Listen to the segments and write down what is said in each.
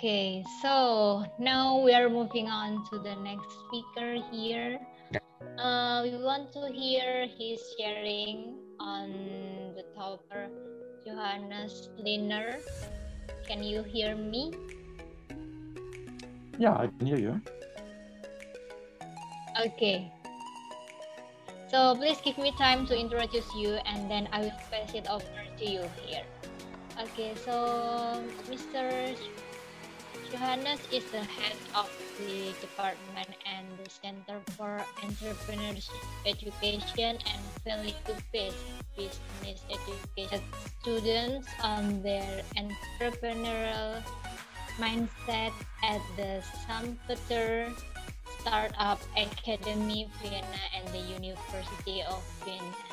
Okay, so now we are moving on to the next speaker here. Uh, we want to hear his sharing on the topic Johannes Lindner. Can you hear me? Yeah, I can hear you. Okay. So please give me time to introduce you and then I will pass it over to you here. Okay, so Mr. Johannes is the head of the department and the Center for Entrepreneurship Education and Value-Based Business Education. Students on their entrepreneurial mindset at the Schumpeter Startup Academy Vienna and the University of Vienna.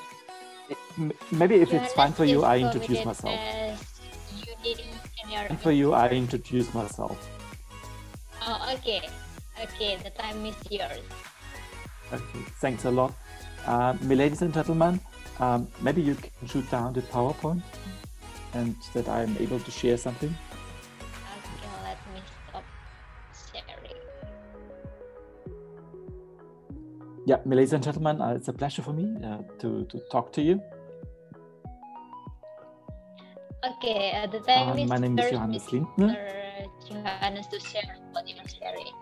Maybe if it's fine for you, I introduce myself and for you, I introduce myself. Oh, okay. Okay, the time is yours. Okay, thanks a lot. Uh, ladies and gentlemen, um, maybe you can shoot down the PowerPoint and that I'm able to share something. Yeah, ladies and gentlemen, uh, it's a pleasure for me uh, to, to talk to you. Okay, uh, the time uh, my name is Johannes Lindner. Johannes to share what you're sharing.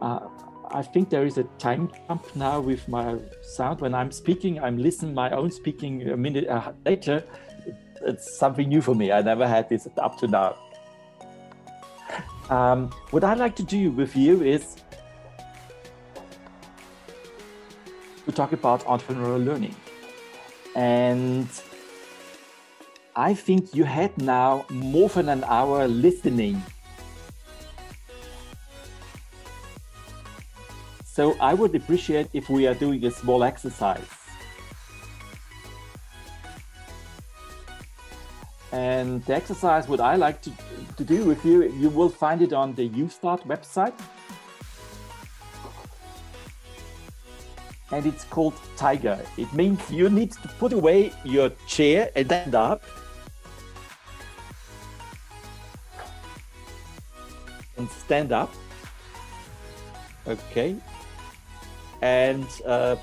Uh, I think there is a time jump now with my sound. When I'm speaking, I'm listening my own speaking a minute uh, later. It's something new for me. I never had this up to now. Um, what I'd like to do with you is to talk about entrepreneurial learning. And I think you had now more than an hour listening. So I would appreciate if we are doing a small exercise. And the exercise what I like to, to do with you, you will find it on the YouthStart website. And it's called Tiger. It means you need to put away your chair and stand up and stand up. Okay. And uh,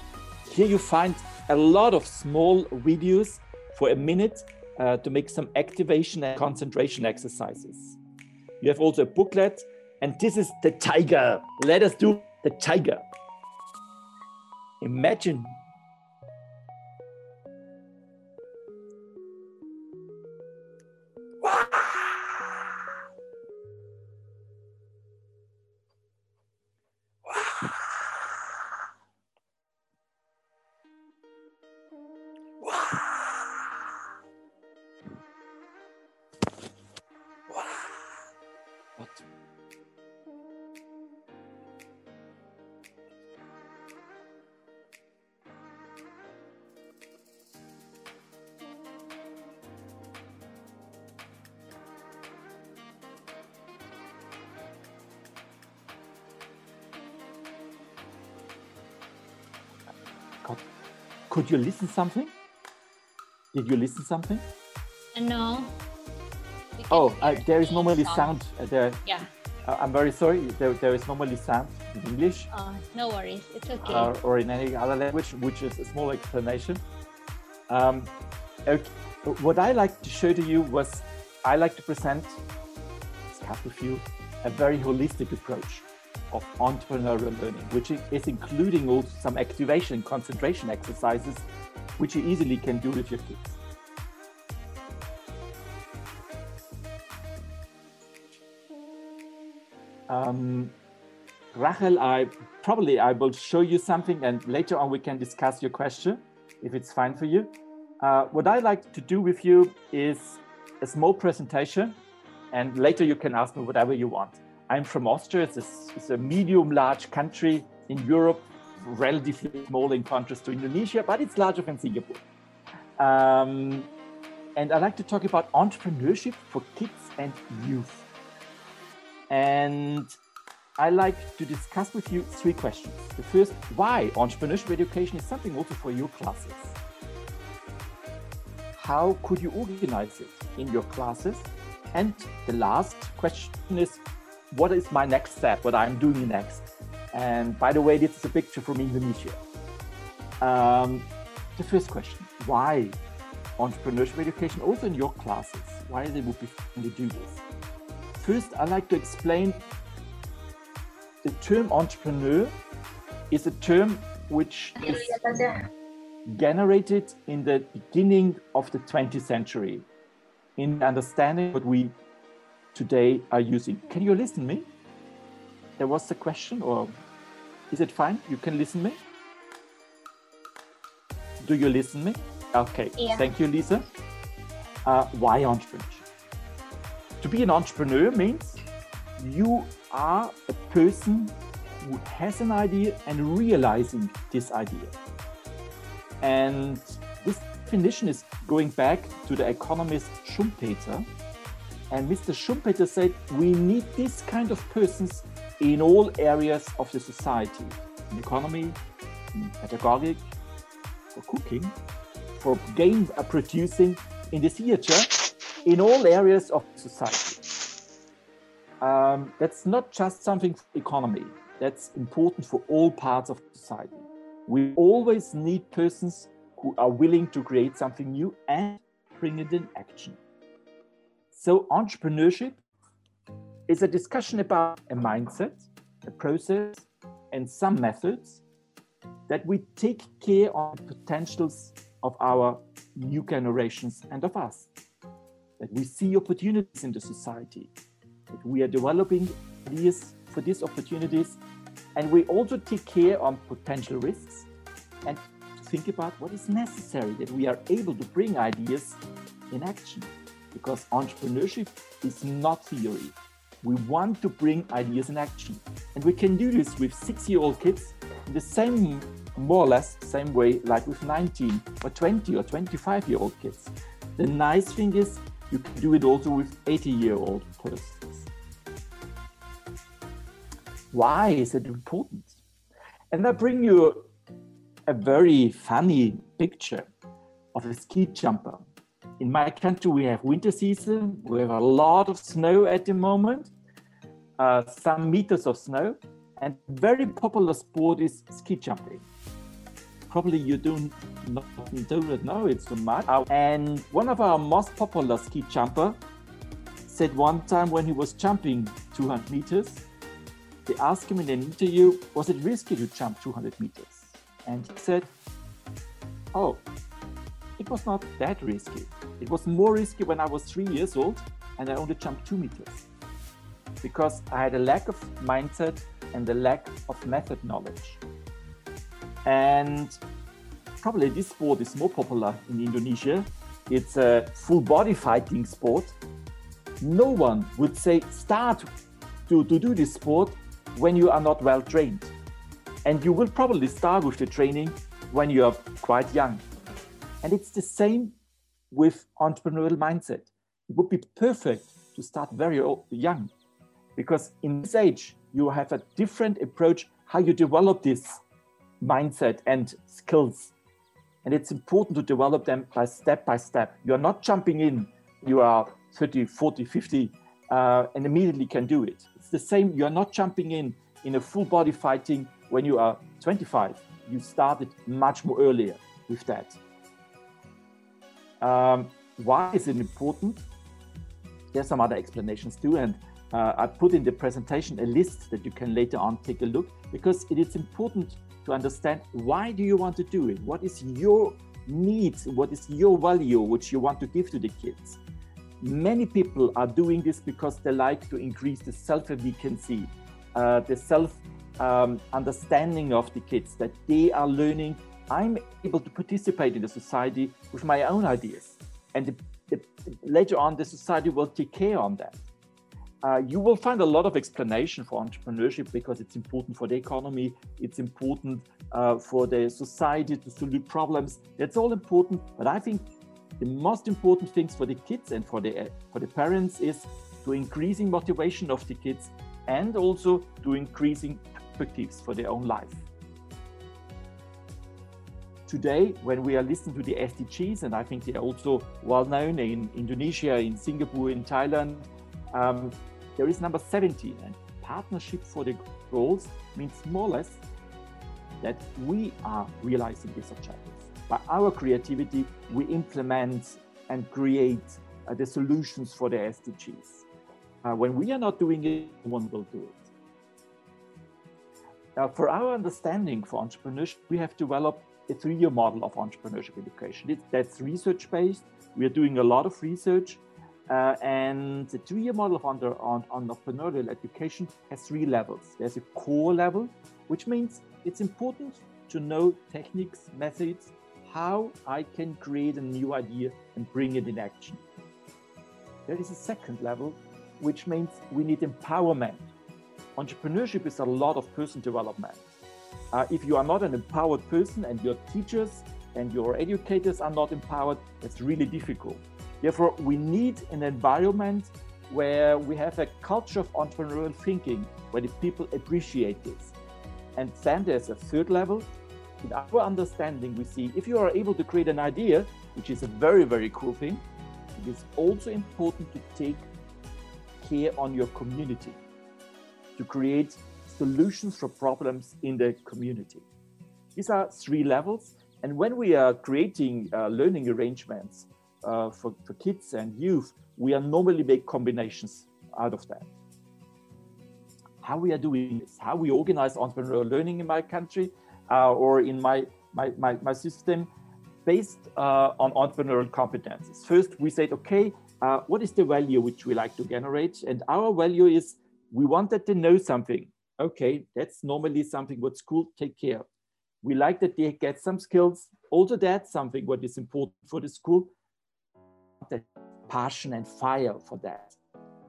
here you find a lot of small videos for a minute uh, to make some activation and concentration exercises. You have also a booklet, and this is the tiger. Let us do the tiger. Imagine Could you listen something? Did you listen something? Uh, no. Oh, uh, there is normally sound. Uh, there. Yeah. Uh, I'm very sorry. There, there is normally sound in English. Oh, no worries. It's okay. or in any other language, which is a small explanation. Um, okay. What I like to show to you was I like to present, discuss with you, a very holistic approach of entrepreneurial learning, which is including also some activation concentration exercises, which you easily can do with your kids. Um, Rachel, I probably I will show you something and later on we can discuss your question if it's fine for you. Uh, what I like to do with you is a small presentation and later you can ask me whatever you want. I'm from Austria. It's a, it's a medium large country in Europe, relatively small in contrast to Indonesia, but it's larger than Singapore. Um, and I like to talk about entrepreneurship for kids and youth. And I like to discuss with you three questions. The first, why entrepreneurship education is something also for your classes. How could you organize it in your classes? And the last question is, what is my next step? What I'm doing next? And by the way, this is a picture from Indonesia. Um, the first question: Why entrepreneurship education? Also in your classes, why they would be to do this? First, I like to explain the term entrepreneur is a term which is generated in the beginning of the 20th century in understanding what we today are using. Can you listen me? There was a question or is it fine? You can listen me? Do you listen me? Okay, yeah. thank you, Lisa. Uh, why entrepreneurship? To be an entrepreneur means you are a person who has an idea and realizing this idea. And this definition is going back to the economist Schumpeter. And Mr. Schumpeter said we need this kind of persons in all areas of the society in economy, in pedagogic, for cooking, for game producing, in the theater, in all areas of society. Um, that's not just something for economy, that's important for all parts of society. We always need persons who are willing to create something new and bring it in action. So, entrepreneurship is a discussion about a mindset, a process, and some methods that we take care of the potentials of our new generations and of us. That we see opportunities in the society, that we are developing these for these opportunities, and we also take care on potential risks and think about what is necessary that we are able to bring ideas in action. Because entrepreneurship is not theory. We want to bring ideas in action. And we can do this with six year old kids in the same, more or less, same way like with 19 or 20 or 25 year old kids. The nice thing is, you can do it also with 80 year old persons. Why is it important? And I bring you a very funny picture of a ski jumper. In my country, we have winter season. We have a lot of snow at the moment, uh, some meters of snow, and very popular sport is ski jumping. Probably you don't, not, don't know it's so much. And one of our most popular ski jumper said one time when he was jumping 200 meters, they asked him in an interview, was it risky to jump 200 meters? And he said, Oh, it was not that risky. It was more risky when I was three years old and I only jumped two meters because I had a lack of mindset and a lack of method knowledge. And probably this sport is more popular in Indonesia. It's a full body fighting sport. No one would say start to, to do this sport when you are not well trained. And you will probably start with the training when you are quite young. And it's the same with entrepreneurial mindset. It would be perfect to start very young because in this age, you have a different approach how you develop this mindset and skills. And it's important to develop them by step by step. You're not jumping in, you are 30, 40, 50, uh, and immediately can do it. It's the same, you're not jumping in in a full body fighting when you are 25, you started much more earlier with that. Um, why is it important? There's some other explanations too, and uh, I put in the presentation a list that you can later on take a look because it is important to understand why do you want to do it? What is your needs? What is your value which you want to give to the kids? Many people are doing this because they like to increase the self-efficacy, uh, the self um, understanding of the kids that they are learning i'm able to participate in the society with my own ideas. And the, the, later on the society will take care on that. Uh, you will find a lot of explanation for entrepreneurship because it's important for the economy it's important uh, for the society to solve problems. That's all important but i think the most important things for the kids and for the uh, for the parents is to increasing motivation of the kids and also to increasing perspectives for their own life. Today, when we are listening to the SDGs, and I think they are also well known in Indonesia, in Singapore, in Thailand, um, there is number 17. And partnership for the goals means more or less that we are realizing these objectives. By our creativity, we implement and create uh, the solutions for the SDGs. Uh, when we are not doing it, one will do it. Now, for our understanding for entrepreneurship, we have developed a TRIO model of entrepreneurship education. It, that's research-based. We are doing a lot of research. Uh, and the TRIO model of under, on, entrepreneurial education has three levels. There's a core level, which means it's important to know techniques, methods, how I can create a new idea and bring it in action. There is a second level, which means we need empowerment. Entrepreneurship is a lot of person development. Uh, if you are not an empowered person and your teachers and your educators are not empowered, it's really difficult. Therefore, we need an environment where we have a culture of entrepreneurial thinking, where the people appreciate this. And then there's a third level. In our understanding, we see if you are able to create an idea, which is a very, very cool thing, it is also important to take care on your community, to create solutions for problems in the community. These are three levels. And when we are creating uh, learning arrangements uh, for, for kids and youth, we are normally make combinations out of that. How we are doing this, how we organize entrepreneurial learning in my country uh, or in my, my, my, my system based uh, on entrepreneurial competences. First, we said, okay, uh, what is the value which we like to generate? And our value is we want wanted to know something okay, that's normally something what school take care. We like that they get some skills. Also, that's something what is important for the school. That passion and fire for that.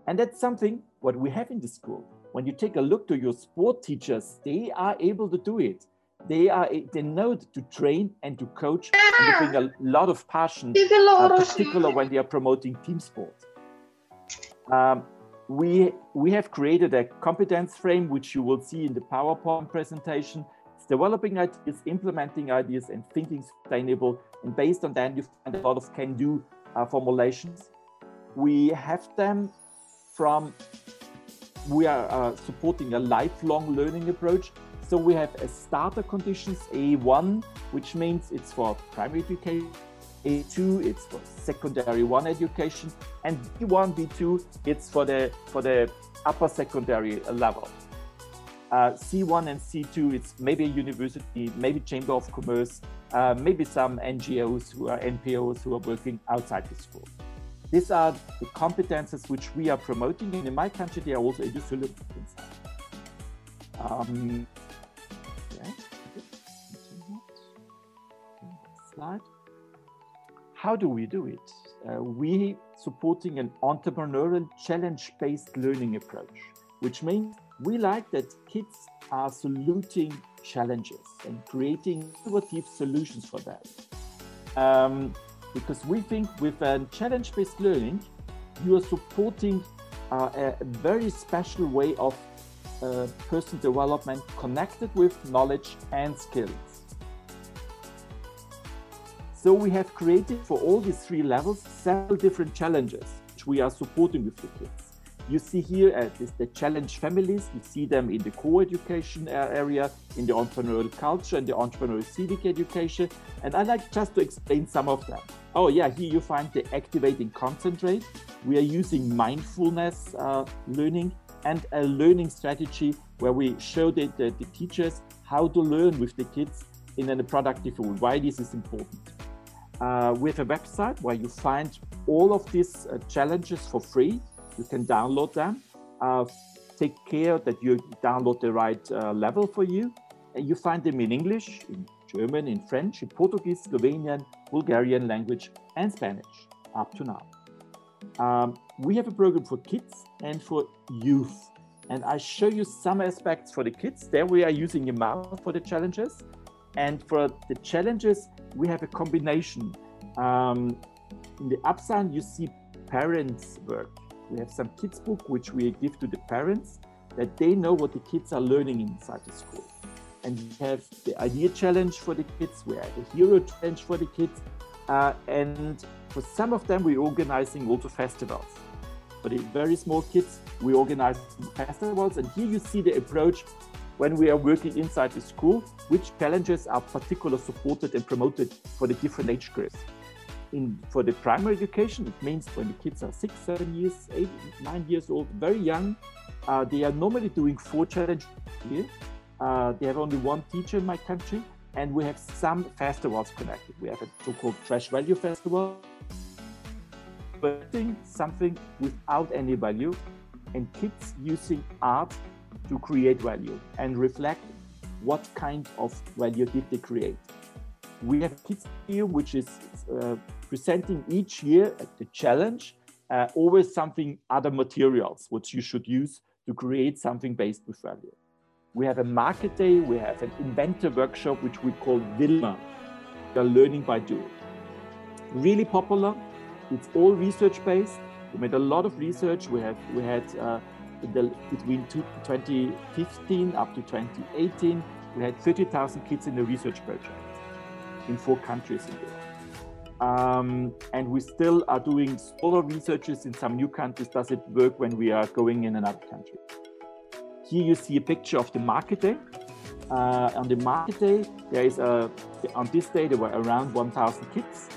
And that's something what we have in the school. When you take a look to your sport teachers, they are able to do it. They are they know to train and to coach and they bring a lot of passion, uh, particularly when they are promoting team sport. Um, we, we have created a competence frame, which you will see in the PowerPoint presentation. It's developing ideas, implementing ideas, and thinking sustainable. And based on that, you find a lot of can-do uh, formulations. We have them from, we are uh, supporting a lifelong learning approach. So we have a starter conditions, A1, which means it's for primary education a2, it's for secondary one education, and B1, B2, it's for the for the upper secondary level. Uh, C1 and C2, it's maybe a university, maybe Chamber of Commerce, uh, maybe some NGOs who are NPOs who are working outside the school. These are the competences which we are promoting, and in my country, they are also inside. Um. Slide. How do we do it? Uh, we supporting an entrepreneurial challenge-based learning approach, which means we like that kids are soluting challenges and creating innovative solutions for that. Um, because we think with a challenge-based learning, you are supporting uh, a very special way of uh, person development connected with knowledge and skills. So we have created for all these three levels several different challenges which we are supporting with the kids. You see here uh, this, the challenge families. You see them in the co-education area, in the entrepreneurial culture, and the entrepreneurial civic education. And I like just to explain some of them. Oh yeah, here you find the activating concentrate. We are using mindfulness uh, learning and a learning strategy where we show the, the, the teachers how to learn with the kids in a productive way, why this is important uh, with a website where you find all of these uh, challenges for free. You can download them. Uh, take care that you download the right uh, level for you. And you find them in English, in German, in French, in Portuguese, Slovenian, Bulgarian language, and Spanish up to now. Um, we have a program for kids and for youth. And I show you some aspects for the kids. There we are using a mouse for the challenges. And for the challenges, we have a combination. Um, in the upside, you see parents' work. We have some kids' book which we give to the parents that they know what the kids are learning inside the school. and we have the idea challenge for the kids, we have the hero challenge for the kids, uh, and for some of them, we're organizing also festivals. For the very small kids, we organize festivals, and here you see the approach when we are working inside the school, which challenges are particularly supported and promoted for the different age groups. In, for the primary education, it means when the kids are six, seven years, eight, nine years old, very young, uh, they are normally doing four challenges here. Uh, they have only one teacher in my country, and we have some festivals connected. We have a so-called Trash Value Festival, putting something without any value, and kids using art to create value and reflect what kind of value did they create. We have Kids here, which is uh, presenting each year the challenge, uh, always something other materials which you should use to create something based with value. We have a market day, we have an inventor workshop, which we call Wilma, the learning by doing. Really popular. It's all research based. We made a lot of research. We have we had uh, the, between 2015 up to 2018, we had 30,000 kids in the research project in four countries in Europe. Um, and we still are doing smaller researches in some new countries. Does it work when we are going in another country? Here you see a picture of the market day. Uh, on the market day, there is a, on this day, there were around 1,000 kids.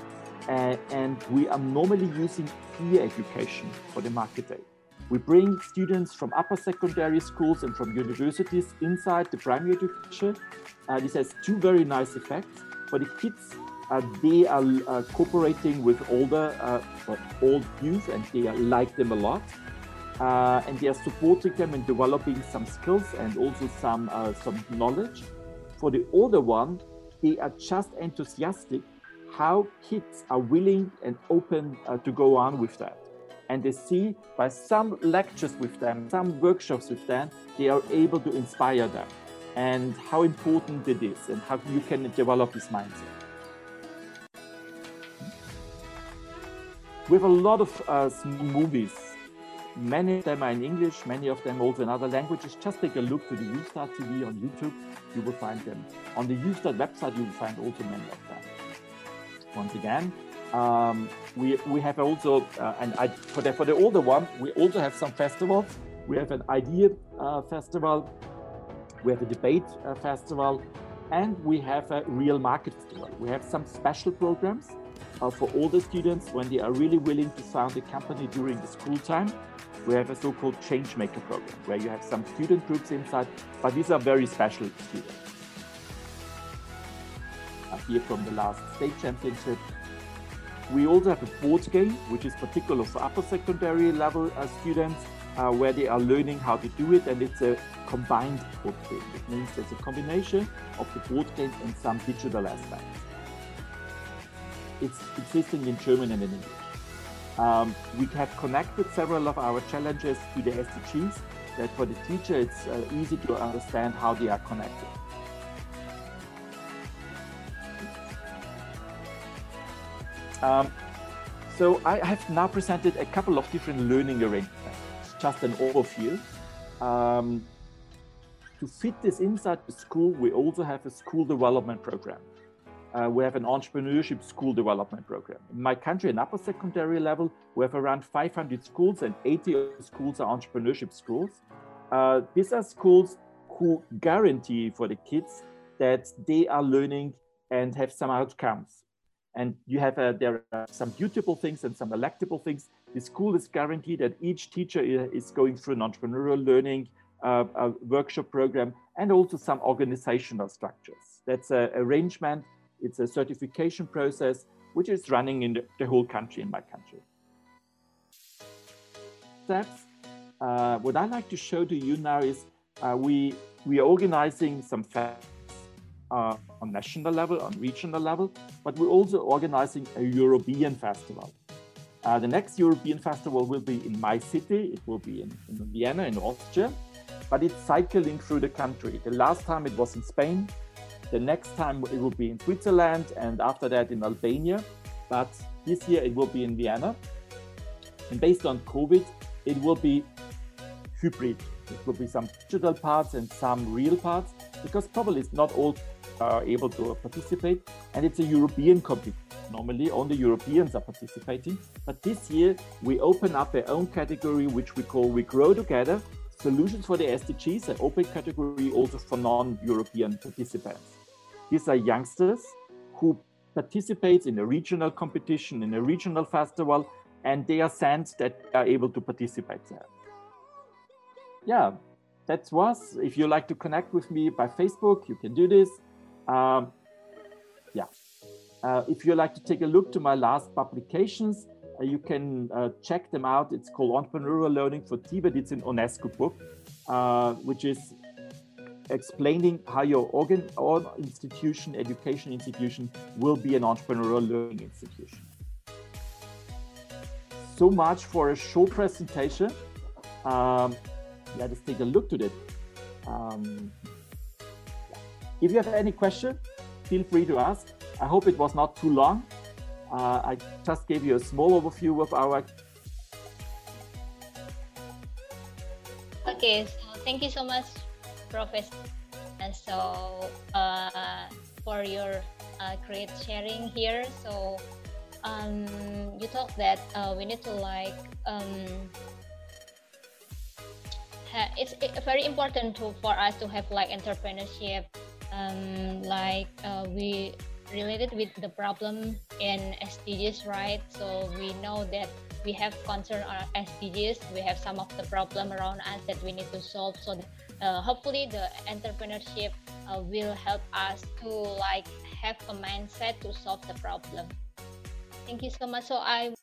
Uh, and we are normally using peer education for the market day. We bring students from upper secondary schools and from universities inside the primary education. Uh, this has two very nice effects. For the kids, uh, they are uh, cooperating with older, uh, old youth, and they like them a lot. Uh, and they are supporting them in developing some skills and also some uh, some knowledge. For the older one, they are just enthusiastic how kids are willing and open to go on with that and they see by some lectures with them, some workshops with them, they are able to inspire them and how important it is and how you can develop this mindset. We have a lot of uh, movies. Many of them are in English, many of them also in other languages. Just take a look to the YouthStart TV on YouTube. You will find them. On the YouthStart website, you will find also many of them. Once again, um, we, we have also, uh, and I, for, the, for the older one, we also have some festivals. We have an idea uh, festival, we have a debate uh, festival, and we have a real market festival. We have some special programs uh, for older students when they are really willing to found a company during the school time. We have a so-called Changemaker program where you have some student groups inside, but these are very special students. Here from the last state championship, we also have a board game, which is particular for upper secondary level uh, students, uh, where they are learning how to do it, and it's a combined board game. It means it's a combination of the board game and some digital aspects. It's existing in German and in English. Um, we have connected several of our challenges to the SDGs, that for the teacher it's uh, easy to understand how they are connected. Um, so I have now presented a couple of different learning arrangements, just an overview. Um, to fit this inside the school, we also have a school development program. Uh, we have an entrepreneurship school development program. In my country, in upper secondary level, we have around 500 schools and 80 of the schools are entrepreneurship schools. Uh, these are schools who guarantee for the kids that they are learning and have some outcomes. And you have uh, there are some beautiful things and some electable things. The school is guaranteed that each teacher is going through an entrepreneurial learning uh, workshop program and also some organizational structures. That's an arrangement. It's a certification process which is running in the, the whole country, in my country. Steps. Uh, what I like to show to you now is uh, we we are organizing some uh, on national level, on regional level, but we're also organizing a European festival. Uh, the next European festival will be in my city. It will be in, in, Vienna, in Austria, but it's cycling through the country. The last time it was in Spain. The next time it will be in Switzerland, and after that in Albania. But this year it will be in Vienna. And based on COVID, it will be hybrid. It will be some digital parts and some real parts because probably it's not all are able to participate, and it's a European competition. Normally, only Europeans are participating, but this year we open up our own category, which we call "We Grow Together." Solutions for the SDGs, an open category also for non-European participants. These are youngsters who participate in a regional competition, in a regional festival, and they are sent that they are able to participate there. Yeah, that was. If you like to connect with me by Facebook, you can do this. Um, yeah. Uh, if you like to take a look to my last publications, uh, you can uh, check them out. It's called Entrepreneurial Learning for TVET. It's an UNESCO book, uh, which is explaining how your organ or institution, education institution, will be an entrepreneurial learning institution. So much for a short presentation. Um, let us take a look to it. Um, if you have any question, feel free to ask. I hope it was not too long. Uh, I just gave you a small overview of our. Okay, so thank you so much, Professor. And so uh, for your uh, great sharing here. So um, you talk that uh, we need to like um, it's very important to for us to have like entrepreneurship um, like uh, we related with the problem in SDGs, right? So we know that we have concern on SDGs. We have some of the problem around us that we need to solve. So uh, hopefully the entrepreneurship uh, will help us to like have a mindset to solve the problem. Thank you so much. So I